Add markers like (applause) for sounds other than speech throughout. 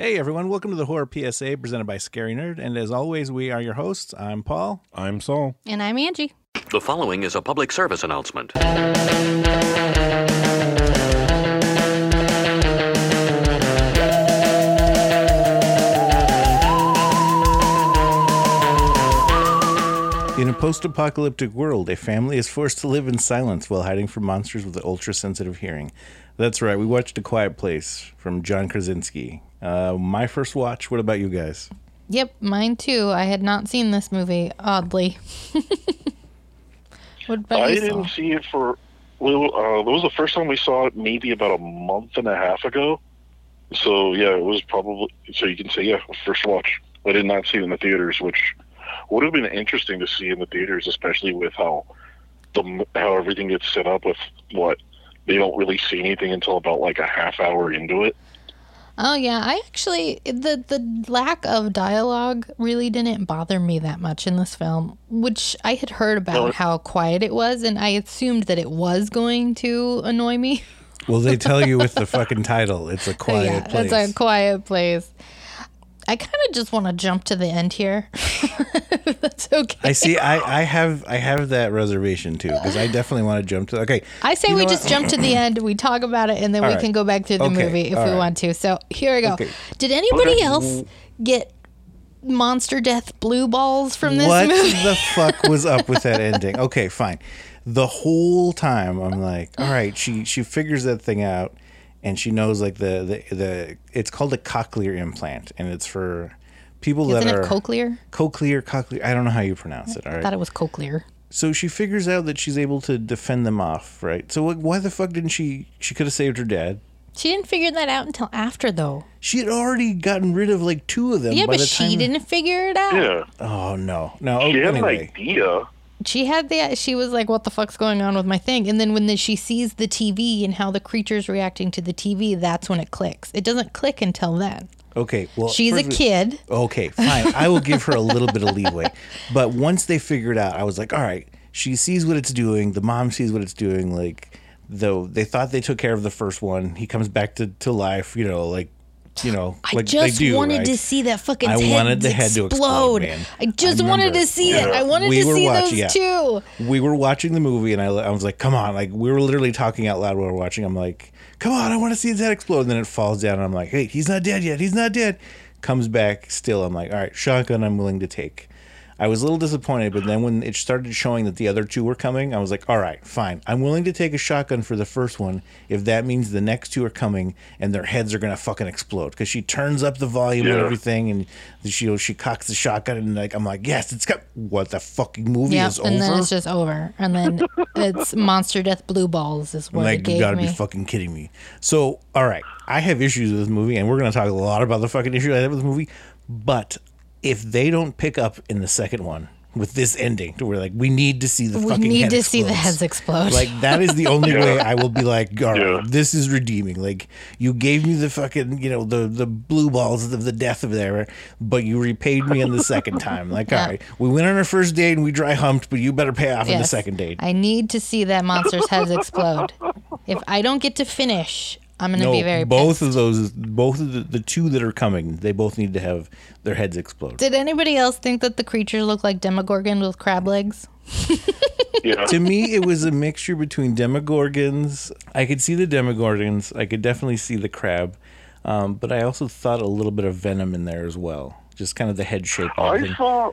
Hey everyone, welcome to the Horror PSA presented by Scary Nerd. And as always, we are your hosts. I'm Paul. I'm Saul. And I'm Angie. The following is a public service announcement. In a post apocalyptic world, a family is forced to live in silence while hiding from monsters with ultra sensitive hearing. That's right, we watched A Quiet Place from John Krasinski. Uh, my first watch, what about you guys? Yep, mine too. I had not seen this movie, oddly. (laughs) what about I you, didn't Saul? see it for. Well, uh, that was the first time we saw it, maybe about a month and a half ago. So yeah, it was probably. So you can say yeah, first watch. I did not see it in the theaters, which would have been interesting to see in the theaters, especially with how the how everything gets set up. With what they don't really see anything until about like a half hour into it. Oh yeah, I actually the the lack of dialogue really didn't bother me that much in this film, which I had heard about No, it- how quiet it was, and I assumed that it was going to annoy me. Well, they tell you with the (laughs) fucking title, it's a oh, quiet yeah, place. it's a quiet place. I kind of just want to jump to the end here. (laughs) That's okay. I see. I, I have I have that reservation too because I definitely want to jump to. Okay, I say you we just what? jump to the end, we talk about it, and then All we right. can go back to the Okay, movie if all we right. want to. So here we go. Okay. Did anybody Okay. else get monster death blue balls from this what movie? the fuck was up with that ending? Okay, fine. The whole time I'm like, all right, she she figures that thing out, and she knows like the the the it's called a cochlear implant, and it's for people Isn't that it are cochlear? cochlear cochlear. I don't know how you pronounce it. All I right. thought it was cochlear. So she figures out that she's able to defend them off, right? So like, why the fuck didn't she? She could have saved her dad. She didn't figure that out until after, though. She had already gotten rid of like two of them. Yeah, by but the she time- didn't figure it out. Yeah, Oh no, no. she had anyway. an idea. She had the. She was like, "What the fuck's going on with my thing?" And then when the, she sees the TV and how the creature's reacting to the TV, that's when it clicks. It doesn't click until then. Okay, well, She's a kid. Okay, fine. I will give her a little bit of leeway. (laughs) But once they figured out, I was like, all right, she sees what it's doing. The mom sees what it's doing. Like, though they thought they took care of the first one, he comes back to, to life, you know, like, you know, I like just they do. wanted right? to see that fucking I head wanted the head to explode. I just I wanted to see it. I wanted We to see watching- those yeah. two. we were watching the movie and I, I was like, come on. Like, we were literally talking out loud while we were watching. I'm like, come on, I want to see his head explode. And then it falls down and I'm like, hey, he's not dead yet. He's not dead. Comes back still. I'm like, all right, shotgun, I'm willing to take. I was a little disappointed, but then when it started showing that the other two were coming, I was like, all right, fine. I'm willing to take a shotgun for the first one if that means the next two are coming and their heads are going to fucking explode. Because she turns up the volume and everything and she, she cocks the shotgun and like, I'm like, yes, it's got, what the fucking movie Yep, is and over? And then it's just over. And then (laughs) it's Monster Death Blue Balls is what it like you gave gotta me. be fucking kidding me so all right i have issues with this movie and we're gonna talk a lot about the fucking issue i have with the movie but if they don't pick up in the second one with this ending to where like we need to see the we fucking need head to see the heads explode. like that is the only (laughs) Yeah. way I will be like, all right, Yeah. this is redeeming. Like you gave me the fucking, you know, the the blue balls of the death of there, but you repaid me on the second time. Like, (laughs) Yeah. all right, we went on our first date and we dry humped, but you better pay off on the second date. I need to see that monster's heads explode. If I don't get to finish, I'm gonna no, be very both pissed. of those, both of the, the two that are coming, they both need to have their heads explode. Did anybody else think that the creatures look like Demogorgon with crab legs? (laughs) Yeah, to me, it was a mixture between Demogorgons. I could see the Demogorgons. I could definitely see the crab, um, but I also thought a little bit of venom in there as well. Just kind of the head shape. I everything. saw.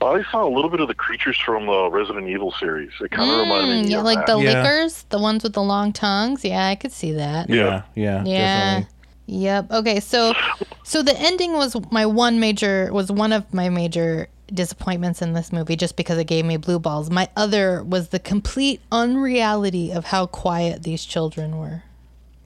I saw a little bit of the creatures from the Resident Evil series. It kind of reminded Mm, me yeah, of like that. the Yeah. lickers, the ones with the long tongues. Yeah, I could see that. Yeah, yeah, Yeah. definitely. Yep. Okay. So, so the ending was my one major was one of my major disappointments in this movie, just because it gave me blue balls. My other was the complete unreality of how quiet these children were.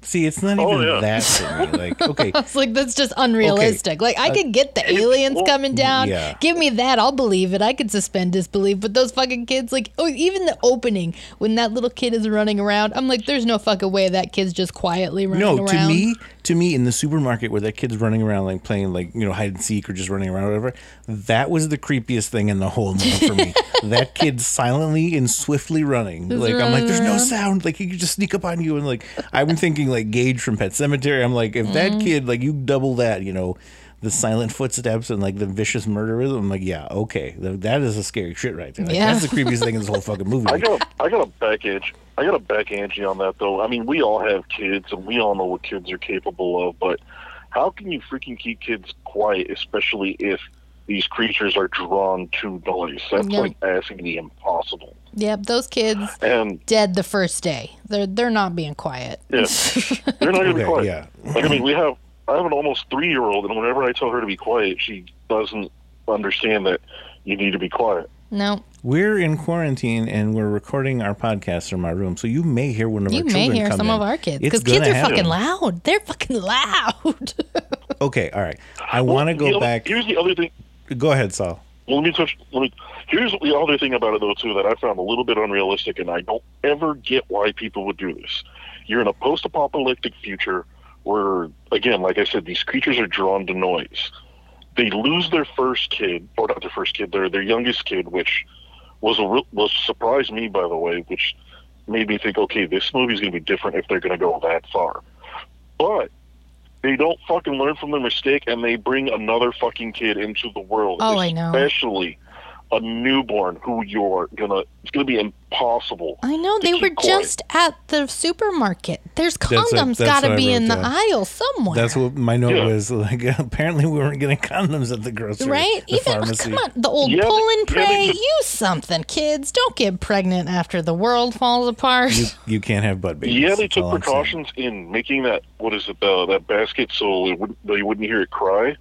See, it's not Oh, even yeah. that for me. (laughs) Like, okay, (laughs) It's like that's just unrealistic. Like I uh, could get the aliens well, coming down. yeah. Give me that, I'll believe it. I could suspend disbelief. But those fucking kids, like, oh, even the opening when that little kid is running around, I'm like, there's no fucking way that kid's just quietly running no, around. No, to me, to me in the supermarket where that kid's running around like playing like you know hide and seek or just running around or whatever that was the creepiest thing in the whole movie for me (laughs) that kid silently and swiftly running like i'm like there's no sound like he could just sneak up on you and like i'm thinking like gage from Pet Sematary i'm like if Mm-hmm. that kid like you double that you know the silent footsteps and like the vicious murderism. i'm like yeah okay that is a scary shit right there like, Yeah. that's the creepiest thing in this whole fucking movie (laughs) I got a, I got a back edge. I got a back Angie on that though. I mean, we all have kids, and we all know what kids are capable of. But how can you freaking keep kids quiet, especially if these creatures are drawn to noise? That's Yeah. like asking the impossible. Yep, those kids And dead the first day. They're they're not being quiet. yeah, (laughs) they're not gonna be quiet. yeah. Like I mean, we have I have an almost three year old, and whenever I tell her to be quiet, she doesn't understand that you need to be quiet. No, We're in quarantine and we're recording our podcast from our room, so you may hear one of you our may children hear come some in. of our kids because kids are happen. fucking loud. They're fucking loud. (laughs) Okay, all right. I want to The go other- back. Here's the other thing. Go ahead, Saul. Well, let me touch. Let me. Here's the other thing about it, though, too, that I found a little bit unrealistic, and I don't ever get why people would do this. You're in a post-apocalyptic future where, again, like I said, these creatures are drawn to noise. They lose their first kid, or not their first kid, their their youngest kid, which was a real, was surprised me, by the way, which made me think, okay, this movie's going to be different if they're going to go that far. But they don't fucking learn from their mistake, and they bring another fucking kid into the world. Oh, I know. Especially a newborn who you're gonna. It's gonna be impossible. I know they were quiet. just at the supermarket. There's That's what- condoms that's got to be wrote in the down. aisle somewhere. That's what my note Yeah. was. (laughs) Like, apparently, we weren't getting condoms at the grocery, store. right? the Even oh, come on, the old Yeah, pull they- and yeah, pray. just- Use something, kids. Don't get pregnant after the world falls apart. You, you can't have butt babies. Yeah, they took all precautions in making that. What is it? Uh, that basket so it would, they wouldn't hear it cry.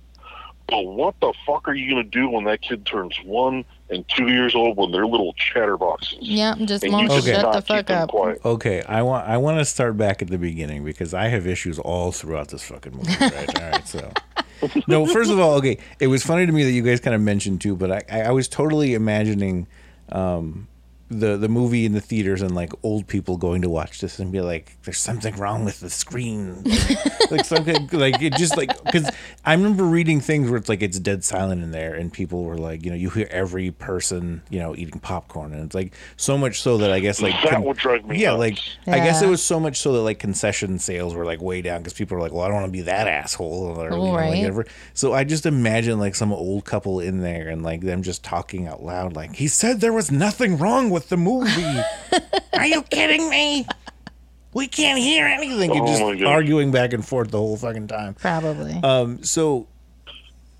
But what the fuck are you gonna do when that kid turns one and two years old when they're little chatterboxes? yeah, just And won't you Okay. shut the fuck up. quiet. Okay, I want I want to start back at the beginning because I have issues all throughout this fucking movie. Right? (laughs) all right, so no. First of all, okay, it was funny to me that you guys kind of mentioned too, but I, I, I was totally imagining um, the the movie in the theaters and like old people going to watch this and be like, "There's something wrong with the screen," (laughs) like, like something like it just like because I remember reading things where it's like it's dead silent in there and people were like, you know, you hear every person you know eating popcorn and it's like so much so that I guess like That con- would drive me yeah nuts. like I guess it was so much so that like concession sales were like way down because people were like, well, I don't want to be that asshole or you know, like, right. whatever. So I just imagine like some old couple in there and like them just talking out loud, like he said there was nothing wrong with the movie. (laughs) Are you kidding me? We can't hear anything. And Oh just arguing back and forth the whole fucking time. Probably. Um, so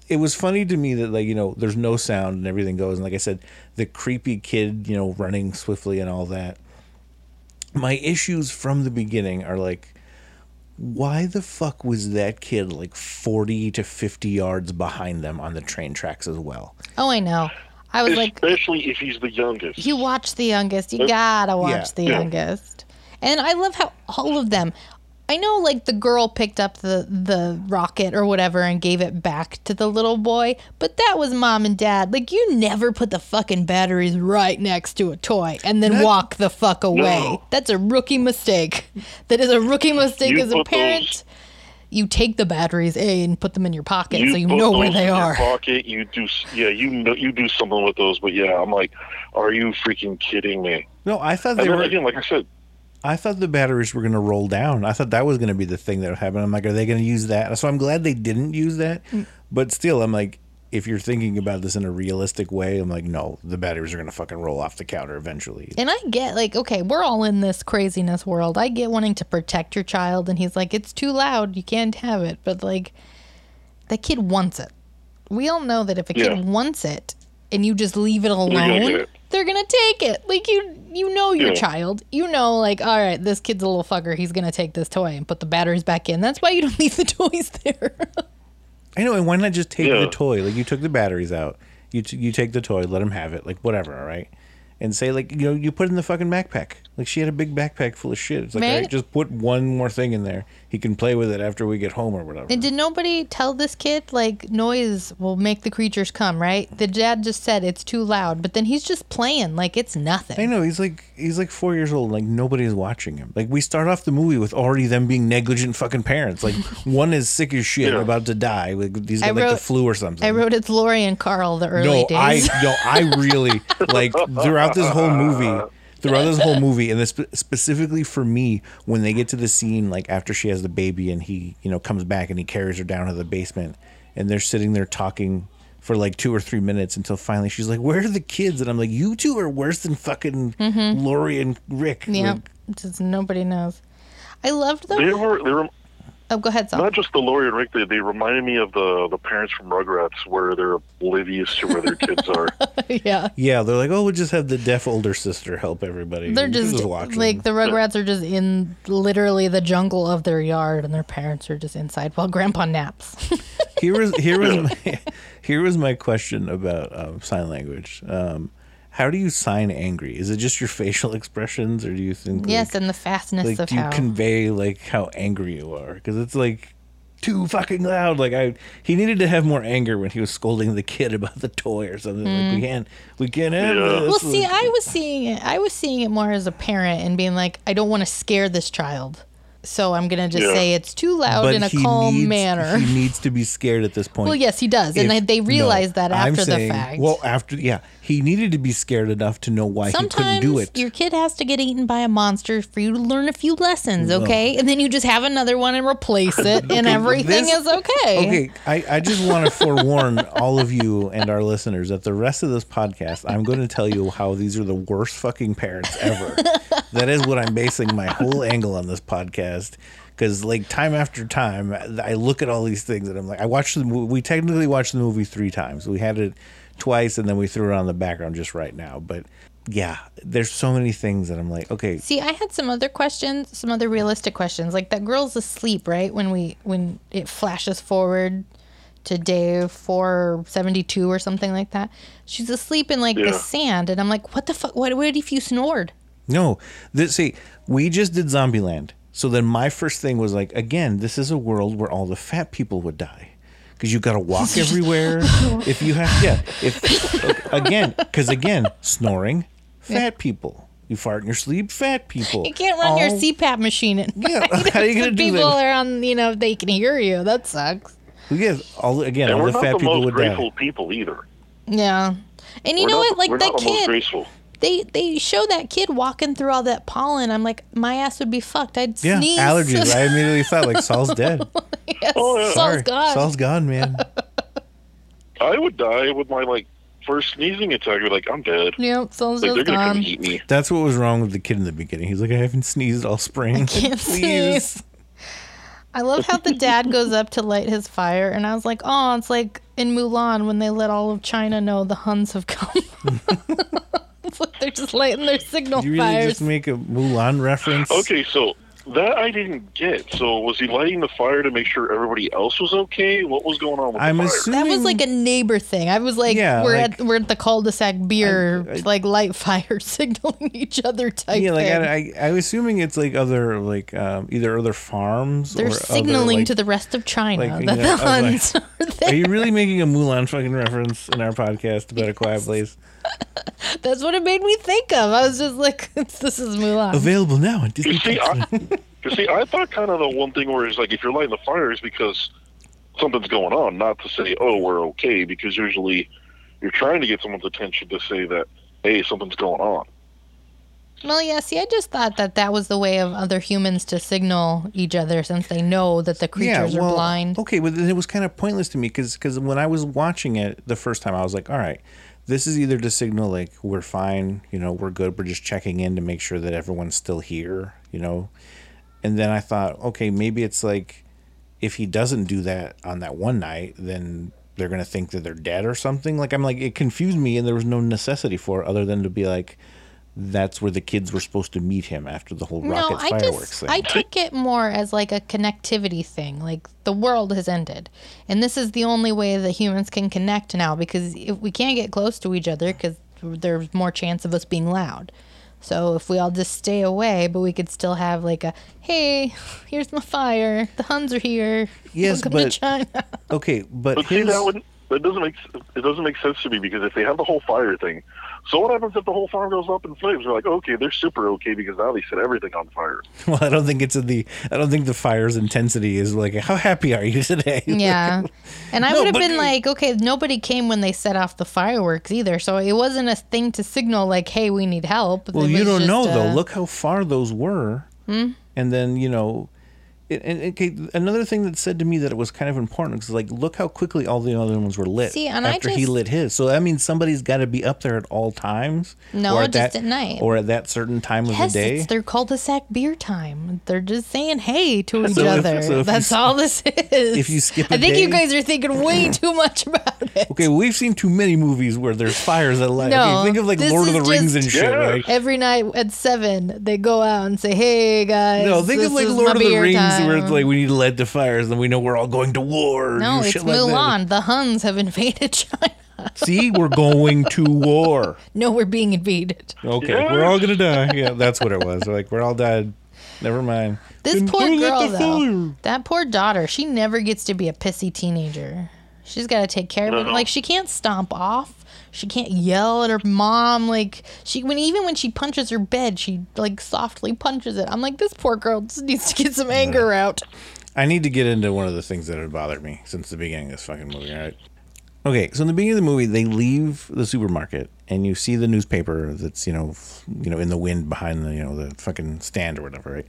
it was funny to me that like you know there's no sound and everything goes and like I said the creepy kid you know running swiftly and all that. My issues from the beginning are like why the fuck was that kid like 40 to 50 yards behind them on the train tracks as well? oh, I know. I was like, Especially if he's the youngest. you watch the youngest. You gotta watch Yeah. the Yeah. youngest. And I love how all of them. I know, like the girl picked up the the rocket or whatever and gave it back to the little boy, but that was mom and dad. Like you never put the fucking batteries right next to a toy and then walk the fuck away. No. That's a rookie mistake. That is a rookie mistake You as a parent. those- you take the batteries a and put them in your pocket so you put know where those they in your are. Pocket, you do, yeah, you know, you do something with those. But yeah, I'm like, are you freaking kidding me? No, I thought they then were again, like I said, I thought the batteries were going to roll down. I thought that was going to be the thing that would happen. I'm like, are they going to use that? So I'm glad they didn't use that. Mm. But still, I'm like, if you're thinking about this in a realistic way, I'm like, no, the batteries are going to fucking roll off the counter eventually. And I get like, okay, we're all in this craziness world. I get wanting to protect your child, and he's like, it's too loud, you can't have it. But like, the kid wants it. We all know that if a kid Yeah. wants it and you just leave it alone, gonna it. they're gonna take it. Like you, you know your Yeah. child. You know, like, all right, this kid's a little fucker. He's gonna take this toy and put the batteries back in. That's why you don't (laughs) leave the toys there. I know, and why not just take Yeah. the toy? Like you took the batteries out, you t- you take the toy, let him have it, like whatever, all right? And say like you know you put it in the fucking backpack. Like she had a big backpack full of shit. It's like all Right. right, just put one more thing in there. he can play with it after we get home or whatever. And did nobody tell this kid like noise will make the creatures come, right? The dad just said it's too loud, but then he's just playing like it's nothing. I know he's like he's like four years old. Like nobody's watching him. Like we start off the movie with already them being negligent fucking parents. Like (laughs) one is sick as shit, Yeah. about to die. Like he's I got like the flu or something. I wrote it's Lori and Carl the early no, days. I no, I really like throughout this whole movie. Throughout this whole movie, and this specifically for me, when they get to the scene, like after she has the baby, and he, you know, comes back and he carries her down to the basement, and they're sitting there talking for like two or three minutes until finally she's like, "Where are the kids?" And I'm like, "You two are worse than fucking mm-hmm. Lori and Rick." yeah, Like, just nobody knows. I loved They them. were they were Oh, go ahead, Sal. not just the Lori and Rick. They, they reminded me of the the parents from Rugrats, where they're oblivious to where their kids (laughs) are. yeah. yeah, they're like, "Oh, we'll just have the deaf older sister help everybody." They're We can just, watch like the Rugrats are just in literally the jungle of their yard, and their parents are just inside while Grandpa naps. here was here was (laughs) my, (laughs) here was my question about um, sign language. Um, how do you sign angry? Is it just your (laughs) facial expressions, or do you think? yes, like, and the fastness like of do you how. convey like how angry you are? Because it's like too fucking loud. Like I, he needed to have more anger when he was scolding the kid (laughs) about the toy or something. Like we mm. can't, we can't have Yeah. this. Well, see, Like, I was seeing it. I was seeing it more as a parent and being like, I don't want to scare this child, so I'm gonna just Yeah. say it's too loud but in a calm needs, manner. He needs to be scared at this point. Well, yes, he does, and they, they no, realize that I'm after saying- the fact. Well, after yeah, he needed to be scared enough to know why he couldn't do it. your kid has to get eaten by a monster for you to learn a few lessons, okay? And then you just have another one and replace it, (laughs) and everything this- is okay. Okay, I, I just want to forewarn all of you and our listeners that the rest of this podcast, I'm going to tell you how these are the worst fucking parents ever. (laughs) that is what I'm basing my whole angle on this podcast. Because, like, time after time, I look at all these things and I'm like, I watched the movie. We technically watched the movie three times. We had it twice and then we threw it on the background just right now. But yeah, there's so many things that I'm like, okay, See, I had some other questions, some other realistic questions. Like that girl's asleep, right? When we when it flashes forward to day 472 or something like that. She's asleep in like the sand and I'm like, "What the fuck? What what if you snored?" No, this see, we just did Zombieland. So then my first thing was like, again, this is a world where all the fat people would die. Because you've got to walk (laughs) everywhere. (laughs) if you have, yeah. If again, because again, snoring, fat people. You fart in your sleep, fat people. You can't run your CPAP machine at Yeah, (laughs) night. how are you gonna The do people that? are on, you know, they can hear you. That sucks. Yes, all again, And all we're the not fat the people most would graceful die. people either. Yeah. And you we're know not, what? Like we're that not the most kid, graceful. They they show that kid walking through all that pollen. I'm like, my ass would be fucked. I'd Yeah, sneeze. allergies. I (laughs) immediately thought like Saul's dead. (laughs) yes, Oh, yeah. Saul's Sorry, gone. Saul's gone, man. I would die with my like first sneezing attack. I'd be like, I'm dead. Yep, Saul's Like they're just gonna come gone. eat me. That's what was wrong with the kid in the beginning. He's like, I haven't sneezed all spring. I Can't sneeze. I love how the dad (laughs) goes up to light his fire, and I was like, oh, it's like in Mulan when they let all of China know the Huns have come. It's (laughs) like they're just lighting their signal Did you really fires. just make a Mulan reference? Okay, so that I didn't get. So was he lighting the fire to make sure everybody else was okay? What was going on with I'm the fire? assuming That was like a neighbor thing. I was like, Yeah, we're like- at we're at the cul-de-sac beer, I- I- like light fire, (laughs) signaling each other type yeah, like thing. I, I, I'm assuming it's like other like um, either other farms. They're or signaling other, to the rest of China like, that you the know, I was Huns (laughs) are like- there. Are you really making a Mulan fucking reference in our podcast about a quiet place? (laughs) That's what it made me think of. I was just like, (laughs) this is Mulan. Available now on Disney You see, I, you see, I thought kind of the one thing where it's like if you're lighting the fire is because something's going on, not to say, oh, we're okay, because usually you're trying to get someone's attention to say that, hey, something's going on. Well, yeah. See, I just thought that that was the way of other humans to signal each other, since they know that the creatures are blind. Okay, but then it was kind of pointless to me because when I was watching it the first time, I was like, all right, this is either to signal like we're fine, you know, we're good, we're just checking in to make sure that everyone's still here, you know. And then I thought, okay, maybe it's like if he doesn't do that on that one night, then they're gonna think that they're dead or something. Like I'm like it confused me, and there was no necessity for it other than to be like. That's where the kids were supposed to meet him after the whole No, rockets I fireworks just thing. I took it more as like a connectivity thing. Like the world has ended, and this is the only way that humans can connect now because if we can't get close to each other because there's more chance of us being loud. So if we all just stay away, but we could still have like a hey, here's my fire. The Huns are here. (laughs) Yes, Welcome but- to China. Okay, but, But see, that would that doesn't make it doesn't make sense to me because if they have the whole fire thing, so what happens if the whole farm goes up in flames? They're like, okay, they're super okay because now they set everything on fire. (laughs) well, I don't think it's in the I don't think the fire's intensity is like how happy are you (laughs) today? Yeah. And I No, would have been like, okay, nobody came when they set off the fireworks either. So it wasn't a thing to signal like, hey, we need help. Well, you don't just, know though. uh, Look how far those were, Hmm? and then you know, it, and okay. Another thing that said to me that it was kind of important because like, look how quickly all the other ones were lit See, and I after he lit his. So that means somebody's got to be up there at all times. No, or at just that, at night. or at that certain time Yes, of the day. it's their cul-de-sac beer time. They're just saying hey to (laughs) each So if- other. so if you That's s- all this (laughs) is. if you skip I think you guys are thinking way (clears throat) too much about it. Okay, well, we've seen too many movies where there's fires that light. No, okay, think of like Lord of the is Rings and shit, Yeah. right? Every night at seven, they go out and say, "Hey guys." No, think of like Lord of the Rings where it's um, like we need to light the fires, and we know we're all going to war. No, it's shit like that. The Huns have invaded (laughs) China. See, we're going to war. No, we're being invaded. Okay, Yes. we're all gonna die. Yeah, that's what it was. Like we're all dead. Never mind. This Then poor girl, though, fire- that poor daughter, she never gets to be a pissy teenager. She's got to take care of it. Like she can't stomp off. She can't yell at her mom. Like she, when even when she punches her bed, she like softly punches it. I'm like, this poor girl just needs to get some anger out. I need to get into one of the things that have bothered me since the beginning of this fucking movie. All right. Okay, so in the beginning of the movie, they leave the supermarket, and you see the newspaper that's you know, f- you know, in the wind behind the you know the fucking stand or whatever, right?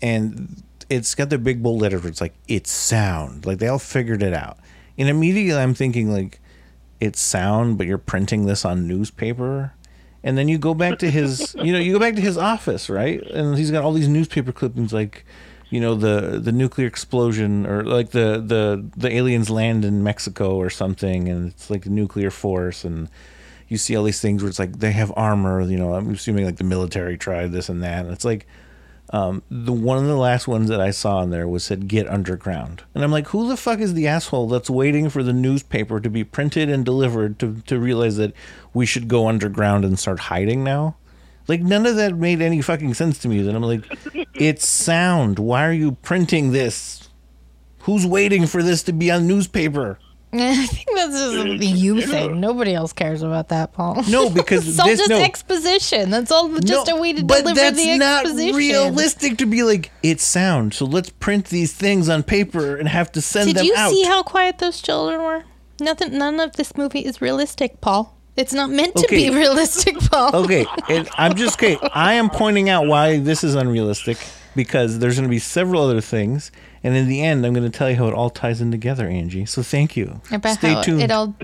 And it's got the big bold letters where it's like it's sound, like they all figured it out. And immediately, I'm thinking like it's sound, but you're printing this on newspaper. And then you go back to his, (laughs) you know, you go back to his office, right? And he's got all these newspaper clippings, like, you know, the the nuclear explosion, or like the the the aliens land in Mexico or something, and it's like a nuclear force, and you see all these things where it's like they have armor, you know. I'm assuming like the military tried this and that, and it's like um, the one of the last ones that I saw in there was said "Get underground," and I'm like, who the fuck is the asshole that's waiting for the newspaper to be printed and delivered to to realize that we should go underground and start hiding now? Like none of that made any fucking sense to me. Then I'm like, it's sound. Why are you printing this? Who's waiting for this to be on newspaper? (laughs) I think that's just a you thing. Nobody else cares about that, Paul. No, (laughs) because it's all this just no. exposition. That's all just No, a way to but deliver that's the not exposition. realistic to be like it's sound. So let's print these things on paper and have to send Did them out. Did you see how quiet those children were? Nothing. None of this movie is realistic, Paul. It's not meant to Okay. be (laughs) realistic, Paul. okay, and I'm just okay. I am pointing out why this is unrealistic because there's going to be several other things, and in the end, I'm going to tell you how it all ties in together, Angie. So thank you. About Stay how tuned it all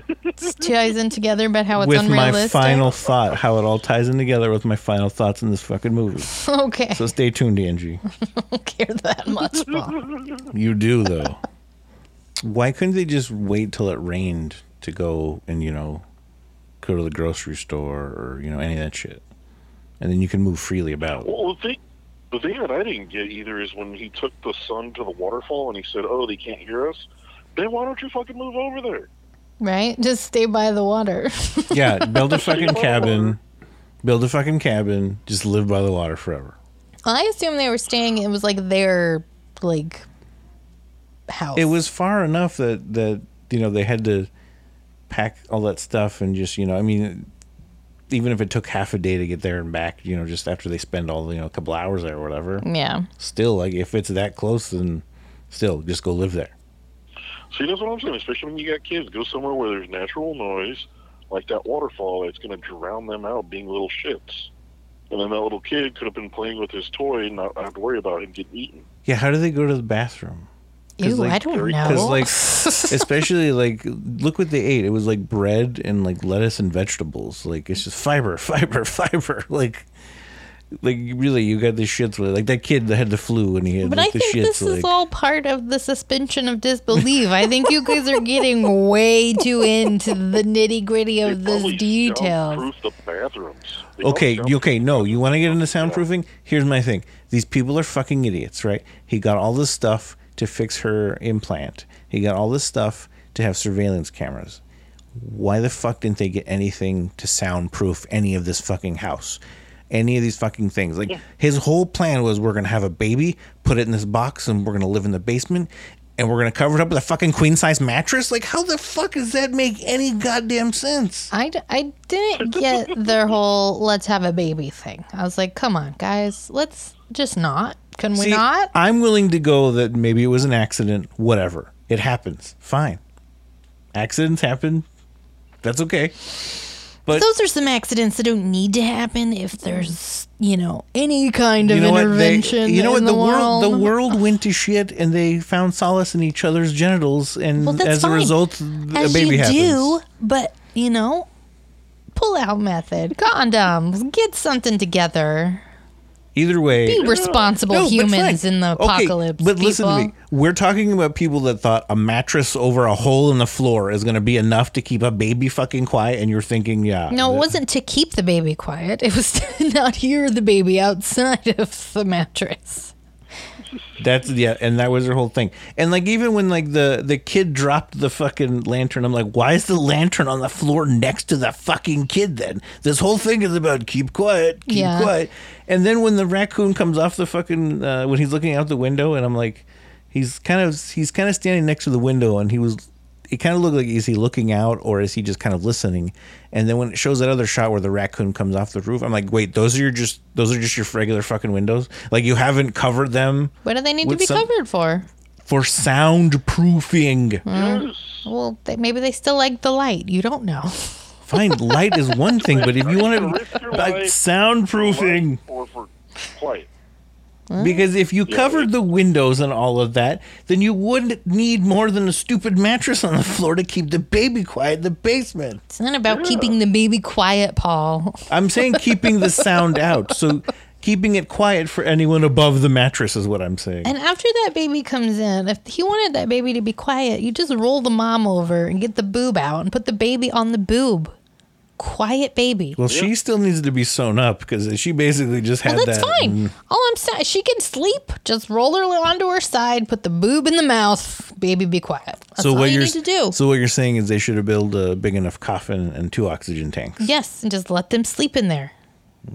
ties in together, but how it's with my final thought. How it all ties in together with my final thoughts in this fucking movie. (laughs) Okay, So stay tuned, Angie. (laughs) I don't care that much, Paul. You do though. Why couldn't they just wait till it rained to go and you know go to the grocery store or you know any of that shit, and then you can move freely about. Well, the thing, the thing that I didn't get either is when he took the son to the waterfall and he said, "Oh, they can't hear us." Then why don't you fucking move over there? Right? Just stay by the water. (laughs) Yeah, build a fucking cabin. Build a fucking cabin. Just live by the water forever. I assume they were staying. It was like their like house. It was far enough that that you know they had to pack all that stuff and just you know I mean even if it took half a day to get there and back you know just after they spend all you know a couple hours there or whatever Yeah. still like if it's that close then still just go live there See, that's what I'm saying. Especially when you got kids, go somewhere where there's natural noise, like that waterfall. It's going to drown them out, being little shits. And then that little kid could have been playing with his toy and not have to worry about him getting eaten. yeah how do they go to the bathroom 'Cause, Ew, like, I don't (laughs) know. because (laughs) like especially like look what they ate it was like bread and like lettuce and vegetables like it's just fiber (laughs) fiber fiber like like really you got the shits with like that kid that had the flu and he had But like I the think shits this like is all part of the suspension of disbelief. I think you guys are getting way too into the nitty gritty of this probably details. soundproof the bathrooms. Okay, okay, no, you want to get into soundproofing? Here's my thing. These people are fucking idiots, right? He got all this stuff to fix her implant. He got all this stuff to have surveillance cameras. Why the fuck didn't they get anything to soundproof any of this fucking house? any of these fucking things. Like his whole plan was we're gonna have a baby, put it in this box, and we're gonna live in the basement, and we're gonna cover it up with a fucking queen size mattress. Like how the fuck does that make any goddamn sense? I, d- I didn't get their whole let's have a baby thing. I was like, come on, guys, let's just not. Can we See, not? I'm willing to go that maybe it was an accident. Whatever, it happens. Fine. Accidents happen. That's okay. But Those are some accidents that don't need to happen if there's, you know, any kind of you know what? They, intervention. you know what? The, the, world, the world. world went to shit, and they found solace in each other's genitals, and Well, as fine. a result, As a baby you happens. do, but you know, pull out method, condoms, get something together. Either way, Be responsible No, humans in the Okay, apocalypse. but listen to me. We're talking about people that thought a mattress over a hole in the floor is going to be enough to keep a baby fucking quiet, and you're thinking, yeah, No, it wasn't to keep the baby quiet. It was (laughs) to not hear the baby outside of the mattress. That's yeah, and that was their whole thing. And like even when like the the kid dropped the fucking lantern, I'm like, why is the lantern on the floor next to the fucking kid? Then this whole thing is about keep quiet, keep Yeah. quiet. And then when the raccoon comes off the fucking uh, when he's looking out the window, and I'm like, he's kind of he's kind of standing next to the window, and he was. It kind of looked like is he looking out or is he just kind of listening? And then when it shows that other shot where the raccoon comes off the roof, I'm like, wait, those are your just those are just your regular fucking windows. Like you haven't covered them What do they need to be some- covered for? for soundproofing. Yes. Well, they, maybe they still like the light. You don't know. (laughs) Fine, light is one thing, but if you want to like life. soundproofing, Or for quiet. Because if you covered the windows and all of that, then you wouldn't need more than a stupid mattress on the floor to keep the baby quiet in the basement. It's not about keeping the baby quiet, Paul. (laughs) I'm saying keeping the sound out, so keeping it quiet for anyone above the mattress is what I'm saying. And after that baby comes in, if he wanted that baby to be quiet, you just roll the mom over and get the boob out and put the baby on the boob. Quiet baby. Well, she still needs to be sewn up because she basically just had Well, that's that. fine. All I'm saying, she can sleep. Just roll her onto her side, put the boob in the mouth. Baby, be quiet. That's so all what you need to do. so what you're saying is they should have built a big enough coffin and two oxygen tanks. yes, and just let them sleep in there. (laughs)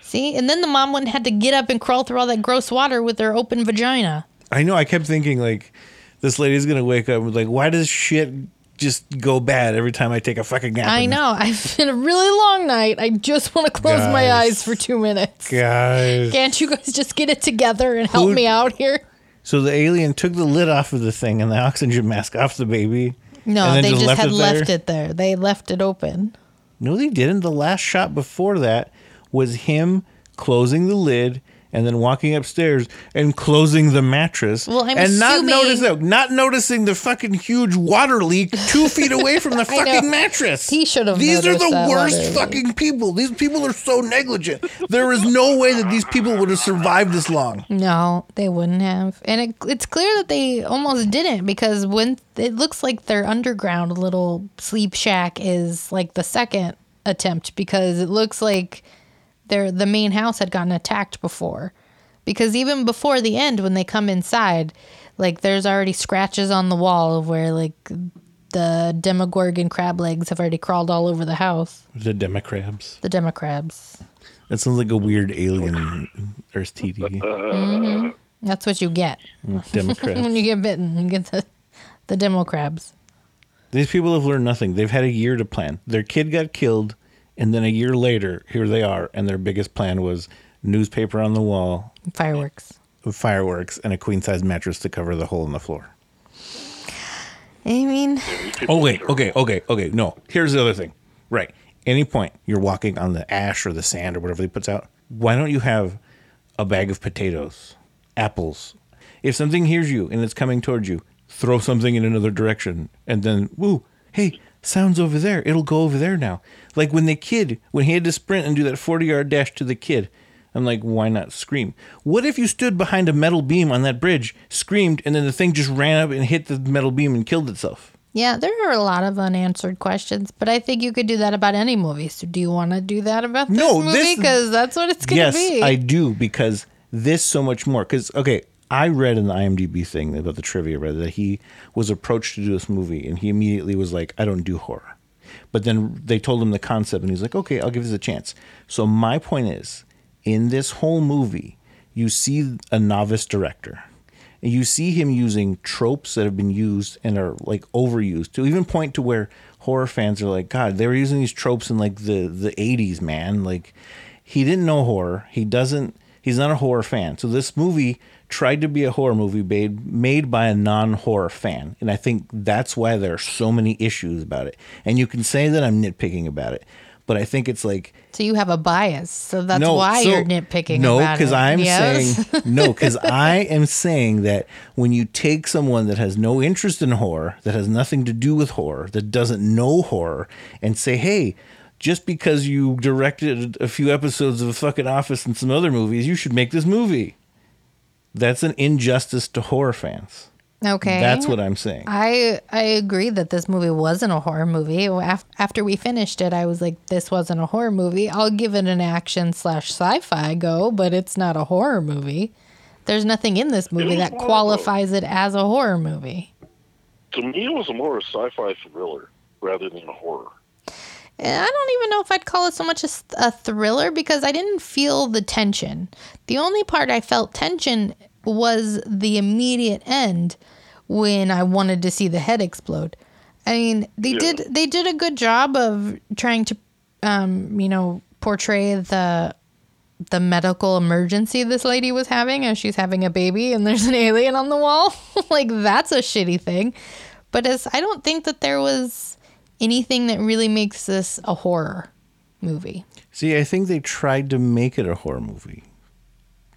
See, and then the mom wouldn't have to get up and crawl through all that gross water with her open vagina. I know. I kept thinking like, this lady's gonna wake up with like, why does shit just go bad every time I take a fucking nap? I know. I've been a really long night. I just want to close my eyes for two minutes. Guys. Can't you guys just get it together and help Who- me out here? So the alien took the lid off of the thing and the oxygen mask off the baby. No, they just, had it left it there. They left it open. No, they didn't. The last shot before that was him closing the lid and then walking upstairs and closing the mattress. Well, I'm and not notice that, not noticing the fucking huge water leak two (laughs) feet away from the fucking mattress. He should have These are the worst fucking people. These people are so negligent. There is no way that these people would have survived this long. No, they wouldn't have. And it, it's clear that they almost didn't because when it looks like their underground little sleep shack is like the second attempt because it looks like their the main house had gotten attacked before. Because even before the end when they come inside, like there's already scratches on the wall of where like the demogorgon crab legs have already crawled all over the house. The Democrabs. The democrabs. That sounds like a weird alien Earth TD. (laughs) Mm-hmm. That's what you get (laughs) when you get bitten. You get the the demo crabs. These people have learned nothing. They've had a year to plan. Their kid got killed, and then a year later, here they are, and their biggest plan was newspaper on the wall, Fireworks. fireworks, and a queen size mattress to cover the hole in the floor. I mean, Oh wait, okay, okay, okay. No, here's the other thing. Right. Any point you're walking on the ash or the sand or whatever they puts out, why don't you have a bag of potatoes, apples? If something hears you and it's coming towards you, throw something in another direction, and then woo, hey, sounds over there. It'll go over there now. Like when the kid, when he had to sprint and do that 40 yard dash to the kid, I'm like, why not scream? What if you stood behind a metal beam on that bridge, screamed, and then the thing just ran up and hit the metal beam and killed itself? yeah, there are a lot of unanswered questions, but I think you could do that about any movie. So, do you want to do that about this No, movie? Because that's what it's going to yes, be. I do because this so much more. Because okay, I read in the IMDb thing about the trivia read that he was approached to do this movie, and he immediately was like, "I don't do horror." But then they told him the concept, and he's like, okay, I'll give this a chance. So my point is, in this whole movie, you see a novice director. And you see him using tropes that have been used and are like overused to even point to where horror fans are like, God, they were using these tropes in like the the 80s, man. Like he didn't know horror. He doesn't. He's not a horror fan. So this movie tried to be a horror movie made made by a non horror fan, and I think that's why there are so many issues about it. And you can say that I'm nitpicking about it, but I think it's like So you have a bias. So that's why so- you're nitpicking. No, because. I'm Yes? saying (laughs) no, because I am saying that when you take someone that has no interest in horror, that has nothing to do with horror, that doesn't know horror, and say, hey. Just because you directed a few episodes of a fucking Office and some other movies, you should make this movie. That's an injustice to horror fans. okay. That's what I'm saying. I I agree that this movie wasn't a horror movie. Af- After we finished it, I was like, "This wasn't a horror movie." I'll give it an action slash sci-fi go, but it's not a horror movie. There's nothing in this movie that more a- qualifies it as a horror movie. To me, it was more a sci-fi thriller rather than a horror. Eh, I don't even know if I'd call it so much a thriller because I didn't feel the tension. The only part I felt tension was the immediate end when I wanted to see the head explode. I mean, they Yeah. did they did a good job of trying to um, you know, portray the the medical emergency this lady was having as she's having a baby and there's an (laughs) alien on the wall. (laughs) like that's a shitty thing. But as I don't think that there was anything that really makes this a horror movie. See, I think they tried to make it a horror movie.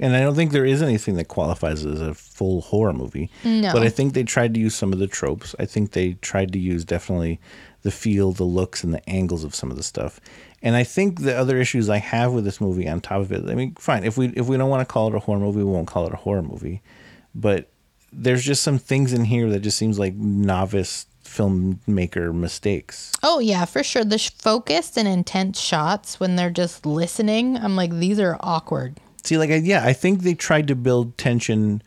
And I don't think there is anything that qualifies as a full horror movie. No. But I think they tried to use some of the tropes. I think they tried to use definitely the feel, the looks, and the angles of some of the stuff. And I think the other issues I have with this movie on top of it, I mean, fine, if we if we don't want to call it a horror movie, we won't call it a horror movie. But there's just some things in here that just seems like novice filmmaker mistakes. Oh yeah, for sure. The sh- focused and intense shots when they're just listening, I'm like these are awkward. See, like, I, yeah, I think they tried to build tension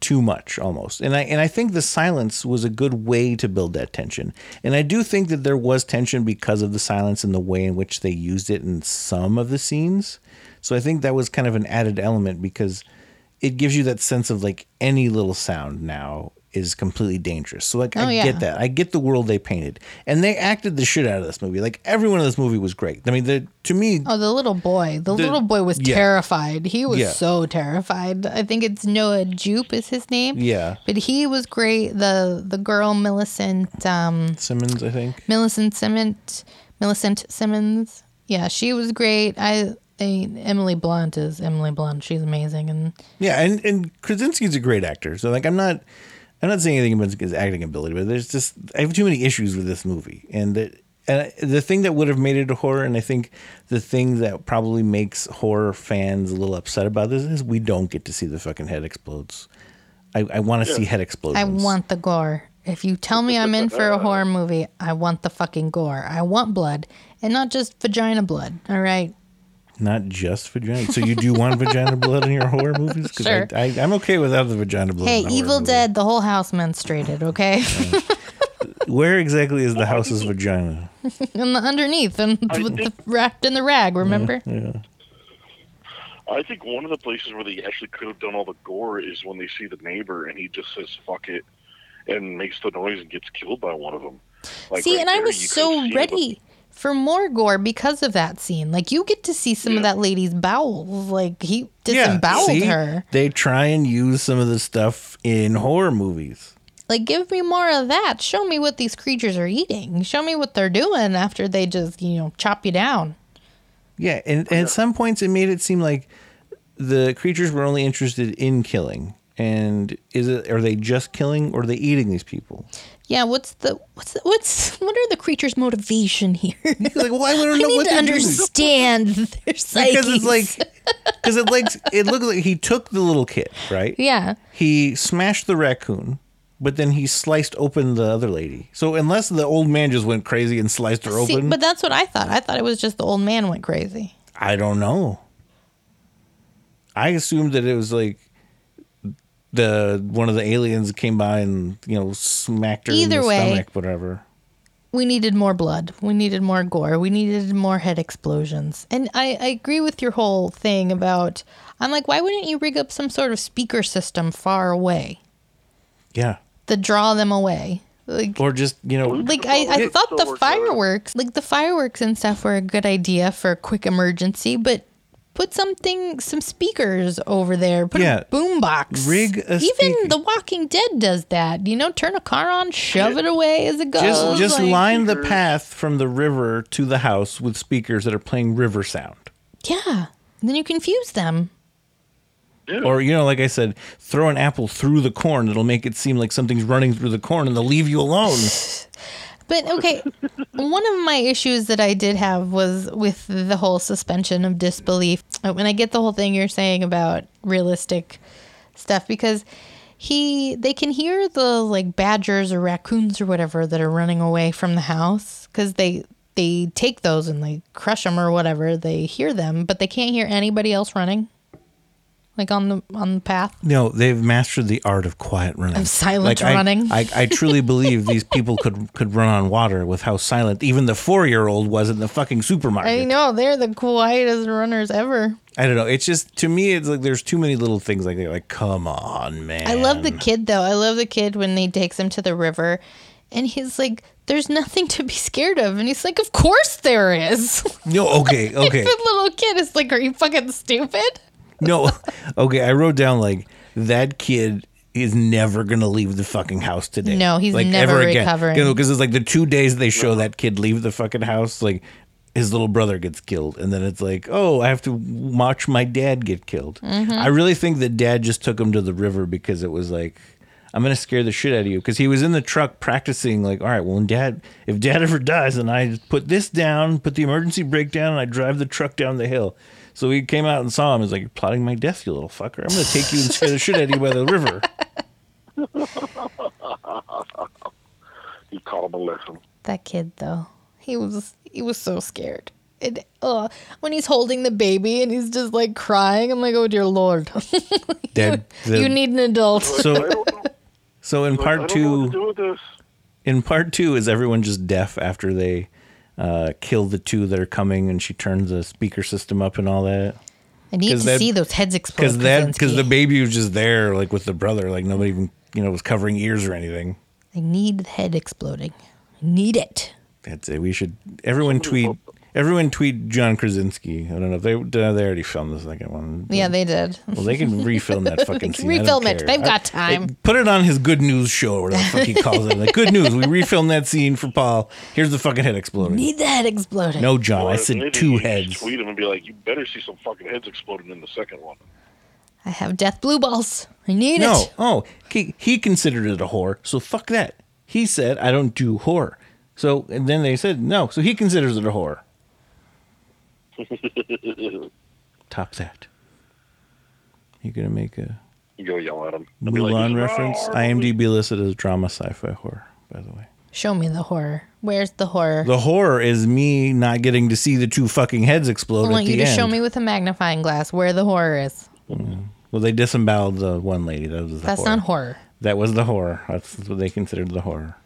too much almost, and I and I think the silence was a good way to build that tension. And I do think that there was tension because of the silence and the way in which they used it in some of the scenes. So I think that was kind of an added element because it gives you that sense of like any little sound now is completely dangerous. So like Oh, I yeah. get that. I get the world they painted. And they acted the shit out of this movie. Like everyone in this movie was great. I mean, the to me Oh, the little boy. The, The- little boy was yeah. terrified. He was Yeah. so terrified. I think it's Noah Jupe is his name. Yeah. But he was great. The the girl Millicent um Simmons, I think. Millicent Simmons Millicent Simmons. Yeah, she was great. I, I Emily Blunt is Emily Blunt. She's amazing and Yeah, and and Krasinski's a great actor. So like I'm not I'm not saying anything about his acting ability, but there's just I have too many issues with this movie. And the, and the thing that would have made it a horror, and I think the thing that probably makes horror fans a little upset about this is we don't get to see the fucking head explodes. I, I want to see head explosions. I want the gore. If you tell me I'm in for a horror movie, I want the fucking gore. I want blood and not just vagina blood. All right. Not just vagina. So you do want vagina blood in your horror movies? 'Cause Sure. I, I, I'm okay without the vagina blood. Hey, in a Evil movie. Dead, the whole house menstruated, okay? (laughs) Where exactly is the house's vagina? (laughs) and the underneath and with the, wrapped in the rag, remember? Yeah. I think one of the places where they actually could have done all the gore is when they see the neighbor and he just says "fuck it" and makes the noise and gets killed by one of them. Like, See, right and I was so seen it, ready for more gore because of that scene. Like you get to see some of that lady's bowels. Like he disemboweled see? her. They try and use some of the stuff in horror movies. Like give me more of that. Show me what these creatures are eating. Show me what they're doing after they just, you know, chop you down. Yeah, and, and at some points it made it seem like the creatures were only interested in killing. And is it are they just killing or are they eating these people? Yeah, what's the what's the, what's what are the creatures' motivation here? Like, why would I (laughs) I know need what to doing? understand (laughs) their psyche. Because it's like, because (laughs) it like it looked like he took the little kid, right? yeah, He smashed the raccoon, but then he sliced open the other lady. So unless the old man just went crazy and sliced her See, open, but that's what I thought. I thought it was just the old man went crazy. I don't know. I assumed that it was like the one of the aliens came by and you know smacked her in Either the way. stomach, whatever. we needed more blood. We needed more gore. We needed more head explosions. And I, I agree with your whole thing about. I'm like, why wouldn't you rig up some sort of speaker system far away Yeah. to draw them away? Like, Or just, you know, like I, I thought the fireworks, like the fireworks and stuff, were a good idea for a quick emergency, but put something, some speakers over there. Put Yeah. a boombox. Rig a Even speaker. The Walking Dead does that. You know, turn a car on, shove it away as it goes. just just like- line the path from the river to the house with speakers that are playing river sound. Yeah. Then you confuse them. Yeah. Or, you know, like I said, throw an apple through the corn. It'll make it seem like something's running through the corn and they'll leave you alone. (laughs) But okay, one of my issues that I did have was with the whole suspension of disbelief. Uh, When I get the whole thing you're saying about realistic stuff, because he they can hear the like badgers or raccoons or whatever that are running away from the house because they they take those and they crush them or whatever. They hear them, but they can't hear anybody else running, like on the on the path. No, they've mastered the art of quiet running. Of silent I- running. I, I, (laughs) truly believe these people could could run on water with how silent even the four year old was in the fucking supermarket. I know they're the quietest runners ever. I don't know. It's just to me, it's like there's too many little things like that. Like, come on, man. I love the kid though. I love the kid when he takes him to the river and he's like, There's nothing to be scared of. And he's like, Of course there is. No, okay, (laughs) okay, the little kid is like, Are you fucking stupid? No, (laughs) okay. I wrote down like that kid is never gonna leave the fucking house today. No, he's like, never ever again. recovering. You know, because it's like the two days they show that kid leave the fucking house, like his little brother gets killed, and then it's like, oh, I have to watch my dad get killed. Mm-hmm. I really think that dad just took him to the river because it was like. I'm gonna scare the shit out of you because he was in the truck practicing. Like, all right, well, when dad, if dad ever dies, and I put this down, put the emergency brake down, and I drive the truck down the hill. So he came out and saw him. He's like, "You're plotting my death, you little fucker. I'm gonna take you and scare the shit out of you by the river." (laughs) He called him a lesson. That kid though. He was he was so scared. It, uh, when he's holding the baby and he's just like crying, I'm like, oh dear lord, (laughs) Dad, the- you need an adult. So, so in part don't know what to two, do with this. in part two, is everyone just deaf after they uh, kill the two that are coming, and she turns the speaker system up and all that? I need to that- see those heads explode. Because that, because the baby was just there, like with the brother, like nobody even, you know, was covering ears or anything. I need the head exploding. I need it. That's it. We should everyone tweet. Everyone tweet John Krasinski. I don't know if they uh, they already filmed the second one. Yeah, they did. Well, they can (laughs) refilm that fucking scene. Refilm it. care. They've got I- time. put it on his good news show, or whatever the fuck he calls it. Like, good news. We refilmed that scene for Paul. Here's the fucking head exploding. Need the head exploding. No, John. I said two heads. Tweet him and be like, "You better see some fucking heads exploding in the second one." I have death blue balls. I need No. it. No. Oh, he, he considered it a whore. So fuck that. He said I don't do horror. So and then they said no. So he considers it a horror. (laughs) Top that. You gonna make a You go yell at him. I'll like, Mulan reference? not a horror movie." IMDb listed as drama sci-fi horror. By the way, Show me the horror. Where's the horror? the horror is me not getting to see the two fucking heads explode I want at you the to end. show me with a magnifying glass where the horror is. Mm. Well, they disemboweled the one lady. That was the That's horror. not horror. That was the horror. That's what they considered the horror.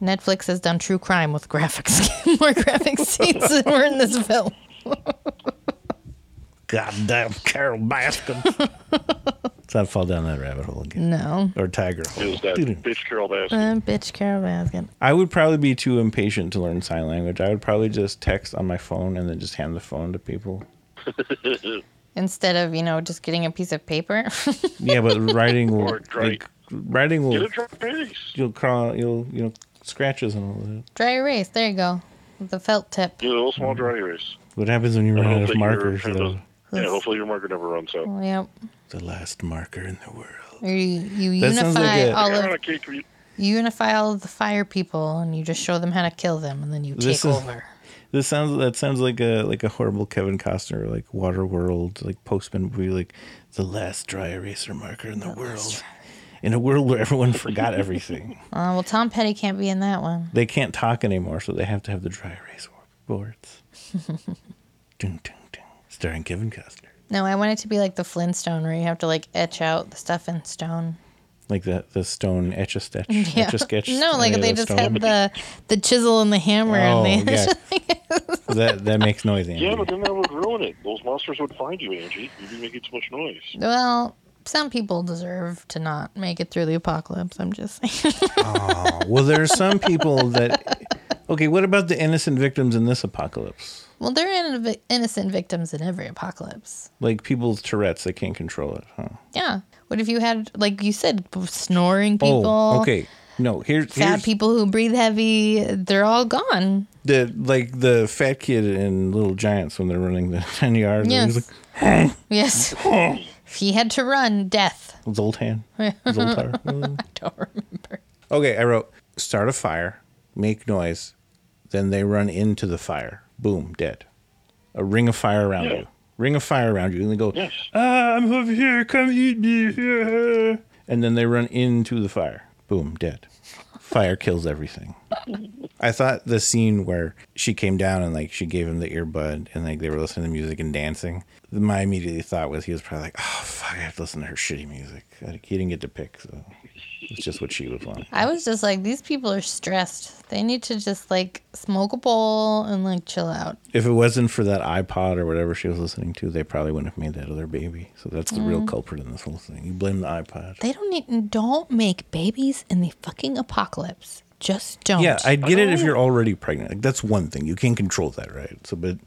Netflix has done true crime with graphics, (laughs) more graphic (laughs) scenes than were in this film. (laughs) Goddamn Carole Baskin. Let's not fall down that rabbit hole again. No. Or Tiger It Hole. was that Dude, bitch Carole Baskin. Uh, bitch, Carole Baskin. I would probably be too impatient to learn sign language. I would probably just text on my phone and then just hand the phone to people. (laughs) Instead of, you know, just getting a piece of paper. (laughs) Yeah, but writing will Or dry- like, writing will Get will a dry erase. you'll crawl you'll you know scratches and all that. Dry erase. There you go. The felt tip. Get a little small dry erase. What happens when you run out of markers? though? Yeah, hopefully your marker never runs out. Yep. The last marker in the world. Or you, you unify like a- all of okay, can we- you unify all of the fire people and you just show them how to kill them and then you This take is- over. This sounds that sounds like a like a horrible Kevin Costner like Waterworld like postman movie like the last dry eraser marker in the world. In a world where everyone forgot everything. (laughs) Uh, well, Tom Petty can't be in that one. They can't talk anymore, so they have to have the dry erase boards. (laughs) dun, dun, dun. Starring Kevin Costner. No, I want it to be like the Flintstone where you have to like etch out the stuff in stone. like the the stone etch a sketch, (laughs) Yeah. etch a sketch. No, like they of just stone. had the the chisel and the hammer, Oh, and they yeah. (laughs) that that makes noise. Andy. Yeah, but then that would ruin it. Those monsters would find you, Angie. You'd be making too much noise. well, some people deserve to not make it through the apocalypse. I'm just saying. Oh, well, there are some people that. Okay, what about the innocent victims in this apocalypse? well, there are inno- innocent victims in every apocalypse. Like people with Tourette's, they can't control it. Huh? Yeah. What if you had, like you said, snoring oh, people? Oh, okay. No, here's, Fat people who breathe heavy, they're all gone. the like the fat kid in Little Giants when they're running the (laughs) ten yards. Yes. like, Yes. if (laughs) he had to run, death. Zoltan. Zoltar. (laughs) I don't remember. Okay, I wrote start a fire, make noise, then they run into the fire. Boom, dead. A ring of fire around Yeah. you. Ring of fire around you. And they go, Yes. ah, I'm over here, come eat me. (laughs) And then they run into the fire. Boom, dead. Fire kills everything. (laughs) I thought the scene where she came down and like she gave him the earbud and like they were listening to music and dancing. My immediate thought was he was probably like, oh fuck, I have to listen to her shitty music. He didn't get to pick, so it's just what she would want. I was just like, these people are stressed. They need to just like smoke a bowl and like chill out. If it wasn't for that iPod or whatever she was listening to, they probably wouldn't have made that other baby. So that's the real mm. culprit in this whole thing. You blame the iPod. They don't need, don't make babies in the fucking apocalypse. Just don't. Yeah, I'd get it if you're already pregnant. Like that's one thing. You can't control that, right? So but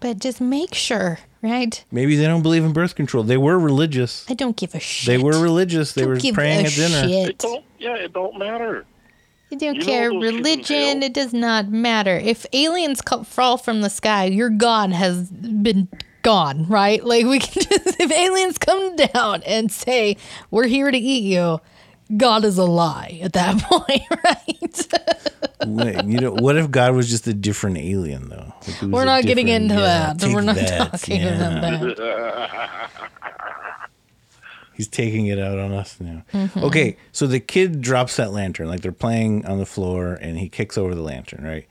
but just make sure, right? maybe they don't believe in birth control. They were religious. I don't give a shit. They were religious. They Don't were praying at dinner. It don't. Yeah, it don't matter. You don't You care. those kids in Religion, it does not matter. If aliens co- fall from the sky, your God has been gone, right? Like, we can (laughs) just, if aliens come down and say, we're here to eat you, God is a lie at that (laughs) point, right? Wait, you know, what if God was just a different alien though? Like, we're not getting into yeah, that. We're not that, talking yeah. about that. (laughs) He's taking it out on us now. Mm-hmm. Okay, so the kid drops that lantern, like they're playing on the floor, and he kicks over the lantern, right?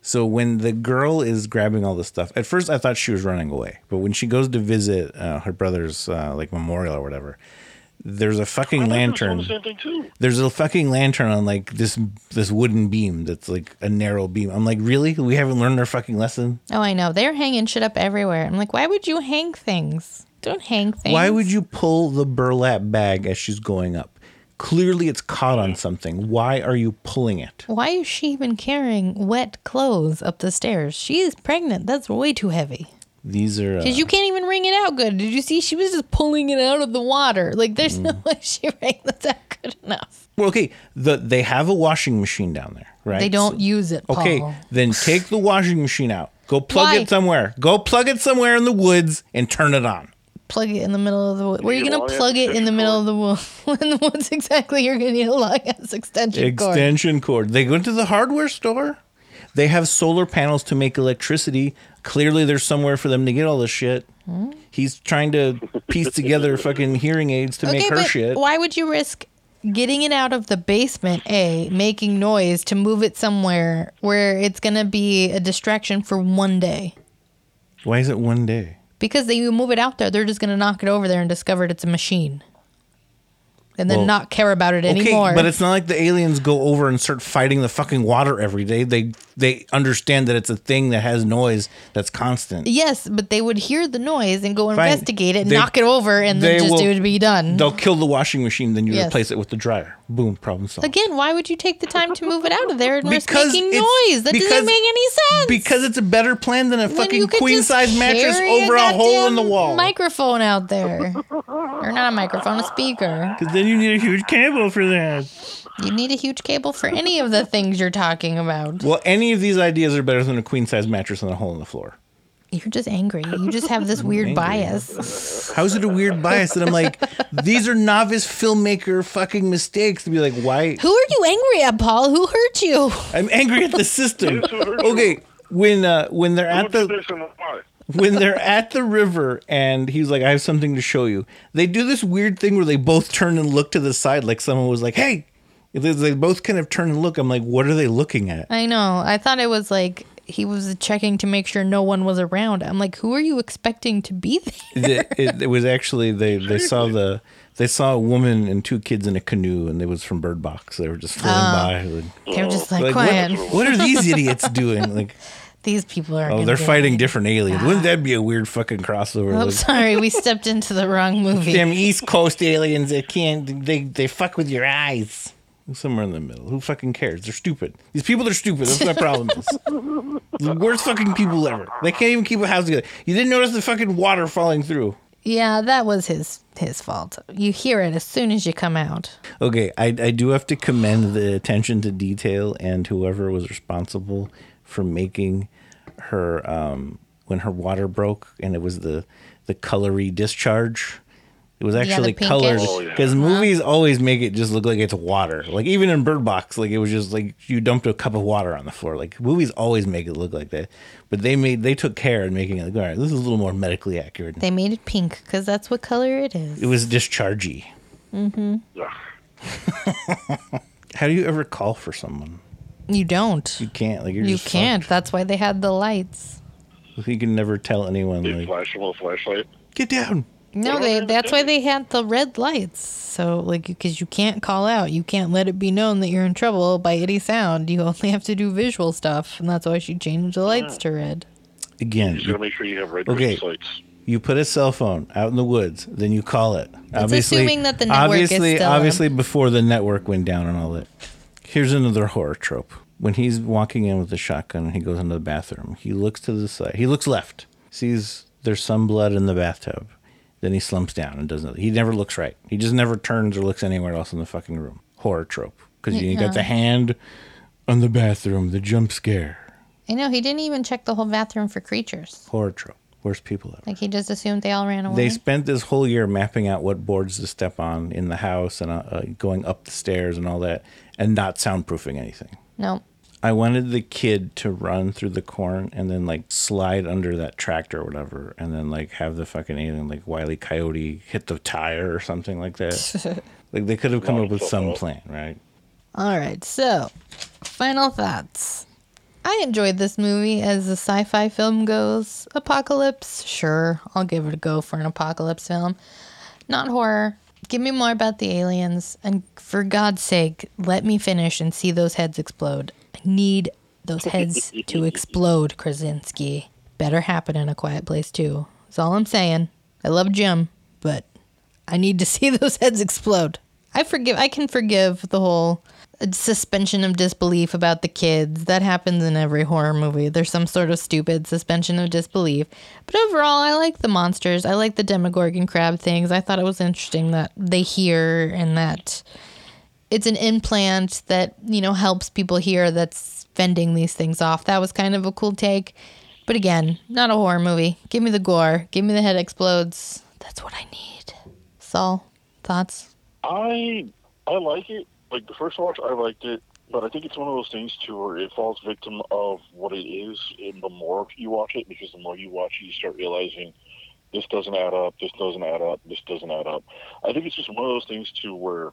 So when the girl is grabbing all the stuff, at first I thought she was running away, but when she goes to visit uh, her brother's uh, like memorial or whatever, there's a fucking I was doing lantern. the same thing too. There's a fucking lantern on like this this wooden beam that's like a narrow beam. I'm like, really? We haven't learned our fucking lesson. Oh, I know. They're hanging shit up everywhere. I'm like, why would you hang things? Don't hang things. Why would you pull the burlap bag as she's going up? Clearly, it's caught on something. Why are you pulling it? Why is she even carrying wet clothes up the stairs? She is pregnant. That's way too heavy. These are. Uh, Because you can't even wring it out good. Did you see? She was just pulling it out of the water. Like, there's no Mm. (laughs) way she wrung that out good enough. well, okay, the they have a washing machine down there, right? They don't use it, Paul. Okay, then take the washing machine out. Go plug Why? it somewhere. Go plug it somewhere in the woods and turn it on. Plug it in the middle of the woods. Where are you going to plug it in the extension middle of the woods? (laughs) in the woods, exactly. You're going to need a long ass extension cord. Extension cord. They go into the hardware store. They have solar panels to make electricity. Clearly, there's somewhere for them to get all this shit. Hmm? He's trying to piece (laughs) together fucking hearing aids to make her but shit. why would you risk getting it out of the basement, A, making noise to move it somewhere where it's going to be a distraction for one day? Why is it one day? Because they you move it out there, they're just going to knock it over there and discover it's a machine. And then Well, not care about it Okay, anymore. but it's not like the aliens go over and start fighting the fucking water every day. They they understand that it's a thing that has noise that's constant. yes, but they would hear the noise and go Fine. investigate it, They- knock it over, and they then just will- do it to be done. They'll kill the washing machine, then you Yes. replace it with the dryer. Boom, problem solved. Again, why would you take the time to move it out of there and risk making noise? That because- doesn't make any sense. Because it's a better plan than a Then fucking queen size mattress over a, hole in the wall. Microphone out there, (laughs) or not a microphone, a speaker. Because then you need a huge cable for that. You need a huge cable for any of the things you're talking about. Well, any of these ideas are better than a queen size mattress and a hole in the floor. You're just angry. You just have this (laughs) weird bias. How is it a weird bias that I'm like, these are novice filmmaker fucking mistakes to be like, why? Who are you angry at, Paul? Who hurt you? I'm angry at the system. Yes, who hurt you? Okay, when uh, when they're at the this and why? when they're at the river and he's like, I have something to show you. They do this weird thing where they both turn and look to the side, like someone was like, "Hey." They they both kind of turn and look. I'm like, what are they looking at? I know. I thought it was like he was checking to make sure no one was around. I'm like, who are you expecting to be there? it, it, it was actually they they saw the They saw a woman and two kids in a canoe, and it was from Bird Box. They were just floating oh. by. They were just like, like, quiet. what, what are these idiots doing? (laughs) Like, These people are. oh, they're fighting it. different aliens. Ah. Wouldn't that be a weird fucking crossover? I'm Like, sorry, we (laughs) stepped into the wrong movie. them East Coast aliens that can't they they fuck with your eyes. Somewhere in the middle. Who fucking cares? They're stupid. These people are stupid. That's my problem. Is. (laughs) the worst fucking people ever. They can't even keep a house together. You didn't notice the fucking water falling through. Yeah, that was his his fault. You hear it as soon as you come out. Okay, I, I do have to commend the attention to detail and whoever was responsible for making her um, when her water broke and it was the the colory discharge. It was actually pinkish. colored Oh, yeah. because movies always make it just look like it's water. Like even in Bird Box, like it was just like you dumped a cup of water on the floor. Like movies always make it look like that, but they made they took care in making it like all right, this is a little more medically accurate. They made it pink because that's what color it is. It was dischargey. Mm hmm. Yeah. (laughs) How do you ever call for someone? You don't. You can't. Like you're You just can't. fucked. That's why they had the lights. You can never tell anyone They like flash them with a flashlight. get down. No, don't they. That's why they had the red lights. So, like, because you can't call out, you can't let it be known that you're in trouble by any sound. You only have to do visual stuff, and that's why she changed the lights to red. Again, You gotta make sure you have red Okay. Christmas lights. you put a cell phone out in the woods, then you call it. assuming that the network is obviously, up. obviously before the network went down and all that. Here's another horror trope. When he's walking in with the shotgun and he goes into the bathroom, he looks to the side. He looks left, sees there's some blood in the bathtub. Then he slumps down and doesn't. He never looks right. He just never turns or looks anywhere else in the fucking room. Horror trope. Because you got the hand on the bathroom, the jump scare. I know he didn't even check the whole bathroom for creatures. Horror trope. Worst people ever. Like he just assumed they all ran away. They spent this whole year mapping out what boards to step on in the house and uh, uh, going up the stairs and all that, and not soundproofing anything. no, I wanted the kid to run through the corn and then like slide under that tractor or whatever, and then like have the fucking alien like Wiley Coyote hit the tire or something like that. (laughs) like they could have come up with some plan, right? All right, so final thoughts. I enjoyed this movie as a sci fi film goes. Apocalypse, sure, I'll give it a go for an apocalypse film. Not horror. Give me more about the aliens, and for God's sake, let me finish and see those heads explode. Need those heads to explode, Krasinski. Better happen in a quiet place, too. That's all I'm saying. I love Jim, but I need to (laughs) see those heads explode. I forgive. I can forgive the whole suspension of disbelief about the kids. That happens in every horror movie. There's some sort of stupid suspension of disbelief. But overall, I like the monsters. I like the Demogorgon crab things. I thought it was interesting that they hear and that it's an implant that you know helps people hear that's fending these things off. That was kind of a cool take. But again, not a horror movie. Give me the gore. Give me the head explodes. That's what I need. Saul, thoughts? I I like it. Like the first watch, I liked it, but I think it's one of those things too where it falls victim of what it is. And the more you watch it, because the more you watch it, you start realizing this doesn't add up. This doesn't add up. This doesn't add up. I think it's just one of those things too where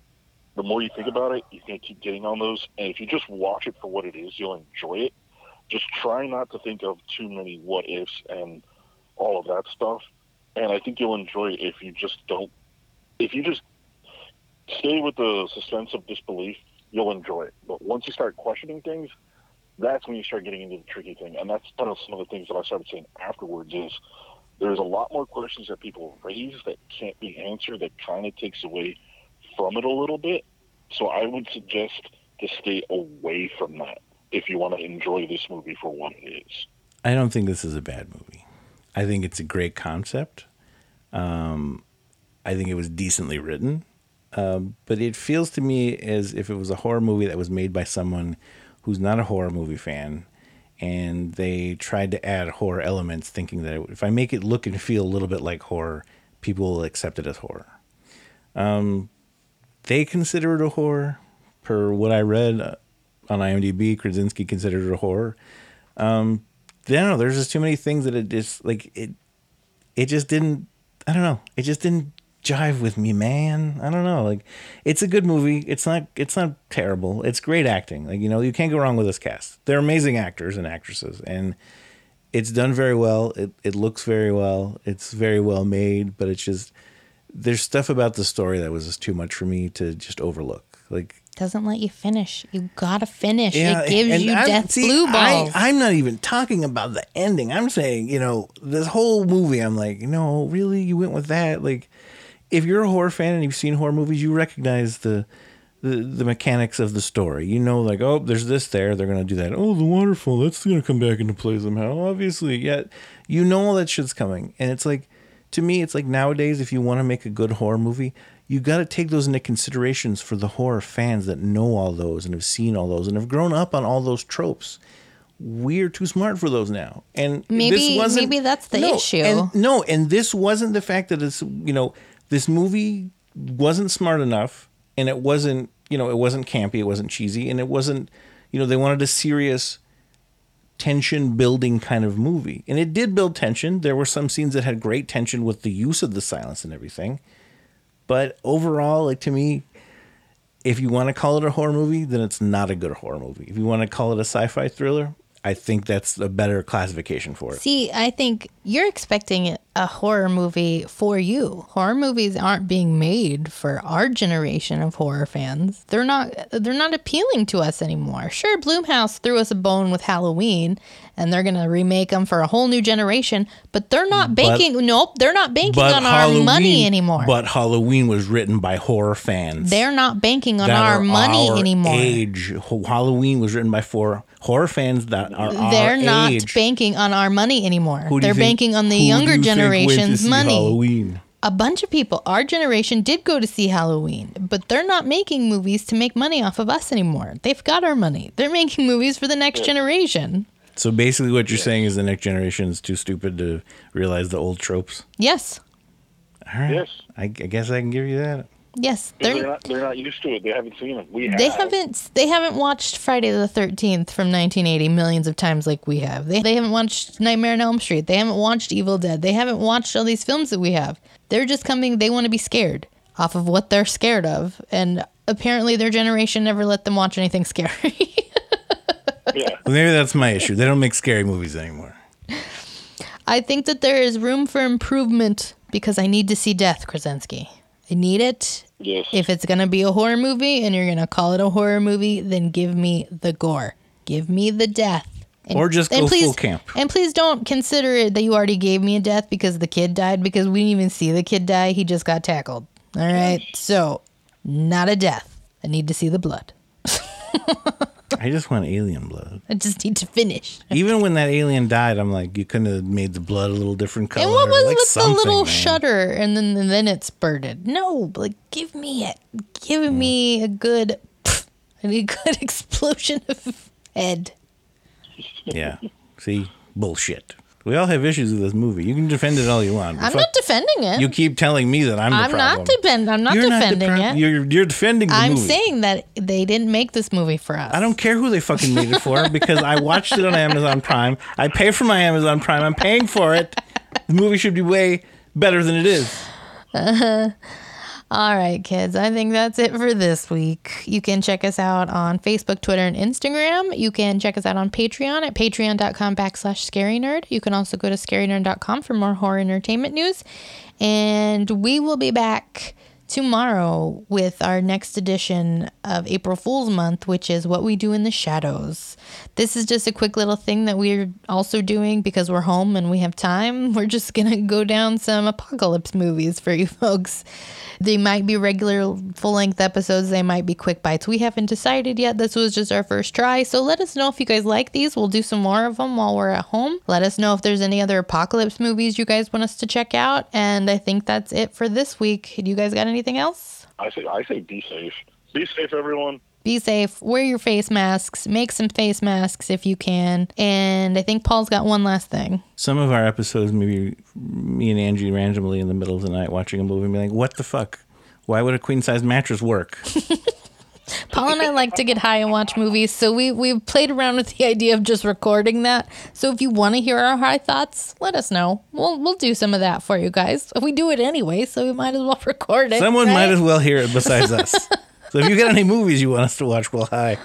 the more you think about it, you're gonna keep getting on those. And if you just watch it for what it is, you'll enjoy it. Just try not to think of too many what ifs and all of that stuff. And I think you'll enjoy it if you just don't. If you just stay with the suspense of disbelief, you'll enjoy it. But once you start questioning things, that's when you start getting into the tricky thing. And that's kind of some of the things that I started saying afterwards is there's a lot more questions that people raise that can't be answered that kind of takes away from it a little bit. So I would suggest to stay away from that if you want to enjoy this movie for what it is. I don't think this is a bad movie. I think it's a great concept. Um, I think it was decently written, um, but it feels to me as if it was a horror movie that was made by someone who's not a horror movie fan, and they tried to add horror elements, thinking that if I make it look and feel a little bit like horror, people will accept it as horror. Um, they consider it a horror, per what I read uh, on IMDb. Krasinski considered it a horror. Um, I don't know. There's just too many things that it just like it. It just didn't. I don't know. It just didn't jive with me, man. I don't know. Like, it's a good movie. It's not. It's not terrible. It's great acting. Like you know, you can't go wrong with this cast. They're amazing actors and actresses, and it's done very well. It it looks very well. It's very well made, but it's just there's stuff about the story that was just too much for me to just overlook. Like Doesn't let you finish. You gotta finish. Yeah, it gives you I'm- death see, blue balls. I, I'm not even talking about the ending. I'm saying, you know, this whole movie. I'm like, no, really, you went with that. Like, if you're a horror fan and you've seen horror movies, you recognize the the, the mechanics of the story. You know, like, oh, there's this there. They're gonna do that. Oh, the waterfall. That's gonna come back into play somehow. Obviously, yet you know all that shit's coming, and it's like, to me, it's like nowadays, if you want to make a good horror movie. You got to take those into considerations for the horror fans that know all those and have seen all those and have grown up on all those tropes we're too smart for those now. And Maybe- this wasn't, maybe that's the no, issue. And, no, and this wasn't the fact that it's you know this movie wasn't smart enough, and it wasn't you know it wasn't campy, it wasn't cheesy, and it wasn't you know they wanted a serious tension building kind of movie, and it did build tension. There were some scenes that had great tension with the use of the silence and everything, but overall, like to me, if you want to call it a horror movie, then it's not a good horror movie. If you want to call it a sci-fi thriller, I think that's a better classification for it. See, I think you're expecting a horror movie for you. Horror movies aren't being made for our generation of horror fans. They're not they're not appealing to us anymore. Sure, Blumhouse threw us a bone with Halloween and they're going to remake them for a whole new generation, but they're not banking nope, they're not banking on our money anymore. But Halloween was written by horror fans. they're not banking on our money our anymore. Age. Halloween was written by four horror fans that are They're our not age. banking on our money anymore. Who do you They're think- banking on the who do younger you think went to generation's see money. Halloween. a bunch of people, our generation did go to see Halloween, but they're not making movies to make money off of us anymore. They've got our money. They're making movies for the next generation. So basically, what you're saying is the next generation is too stupid to realize the old tropes. Yes. All right. Yes. I, I guess I can give you that. Yes. They're, They're not. They're not used to it. They haven't seen it. We have. they haven't they haven't watched Friday the 13th from 1980 millions of times like we have. They, they haven't watched Nightmare on Elm Street. They haven't watched Evil Dead. They haven't watched all these films that we have. They're just coming they want to be scared off of what they're scared of and apparently their generation never let them watch anything scary. (laughs) Yeah. Well, maybe that's my issue. They don't make scary movies anymore. I think that there is room for improvement because I need to see death, Krasinski. I need it. Yes. If it's going to be a horror movie and you're going to call it a horror movie, then give me the gore. Give me the death. And, Or just and go please, full camp. And please don't consider it that you already gave me a death because the kid died because we didn't even see the kid die. He just got tackled. All right. So, not a death. I need to see the blood. (laughs) I just want alien blood. I just need to finish. Even when that alien died, I'm like, you couldn't have made the blood a little different color. And what was like with the little man. shutter and then and then it spurted? No, like give me it. Give Mm. me a good I (laughs) need a good (laughs) explosion of head. Yeah. See, bullshit. We all have issues with this movie. You can defend it all you want. I'm fuck- not defending it. You keep telling me that I'm the I'm problem. not defend I'm not You're not the defending prob- it. You're you're defending the I'm movie. saying that they didn't make this movie for us. I don't care who they fucking made it for because I watched it on Amazon Prime. I pay for my Amazon Prime. I'm paying for it. The movie should be way better than it is. (laughs) All right, kids. I think that's it for this week. You can check us out on Facebook, Twitter, and Instagram. You can check us out on Patreon at patreon.com backslash scary nerd. You can also go to scarynerd.com for more horror entertainment news. And we will be back tomorrow with our next edition of April Fool's Month, which is What We Do in the Shadows. This is just a quick little thing that we're also doing because we're home and we have time. (laughs) We're just going to go down some apocalypse movies for you (laughs) folks. They might be regular full length episodes, they might be quick bites. We haven't decided yet. This was just our first try. So let us know if you guys like these. We'll do some more of them while we're at home. Let us know if there's any other apocalypse movies you guys want us to check out. And I think that's it for this week. Do you guys got anything else? I say. I say. Be safe. Be safe, everyone. Be safe, wear your face masks, make some face masks if you can. And I think Paul's got one last thing. Some of our episodes, maybe me and Angie randomly in the middle of the night watching a movie and be like, what the fuck? Why would a queen size mattress work? (laughs) Paul and I like to get high and watch movies, so we we've played around with the idea of just recording that. So if you want to hear our high thoughts, let us know. We'll we'll do some of that for you guys. We do it anyway, so we might as well (laughs) record it. Someone right? might as well hear it besides us. (laughs) So if you got any movies you want us to watch while high,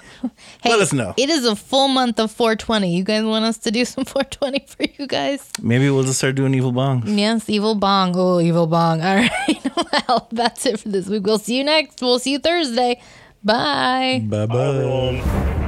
Hey, let us know. It is a full month of 420. You guys want us to do (laughs) some 420 for you guys? Maybe we'll just start doing evil bongs. Yes, evil bong. Oh, evil bong. All right. well, that's it for this week. We'll see you next. We'll see you Thursday. Bye. Bye bye. Everyone.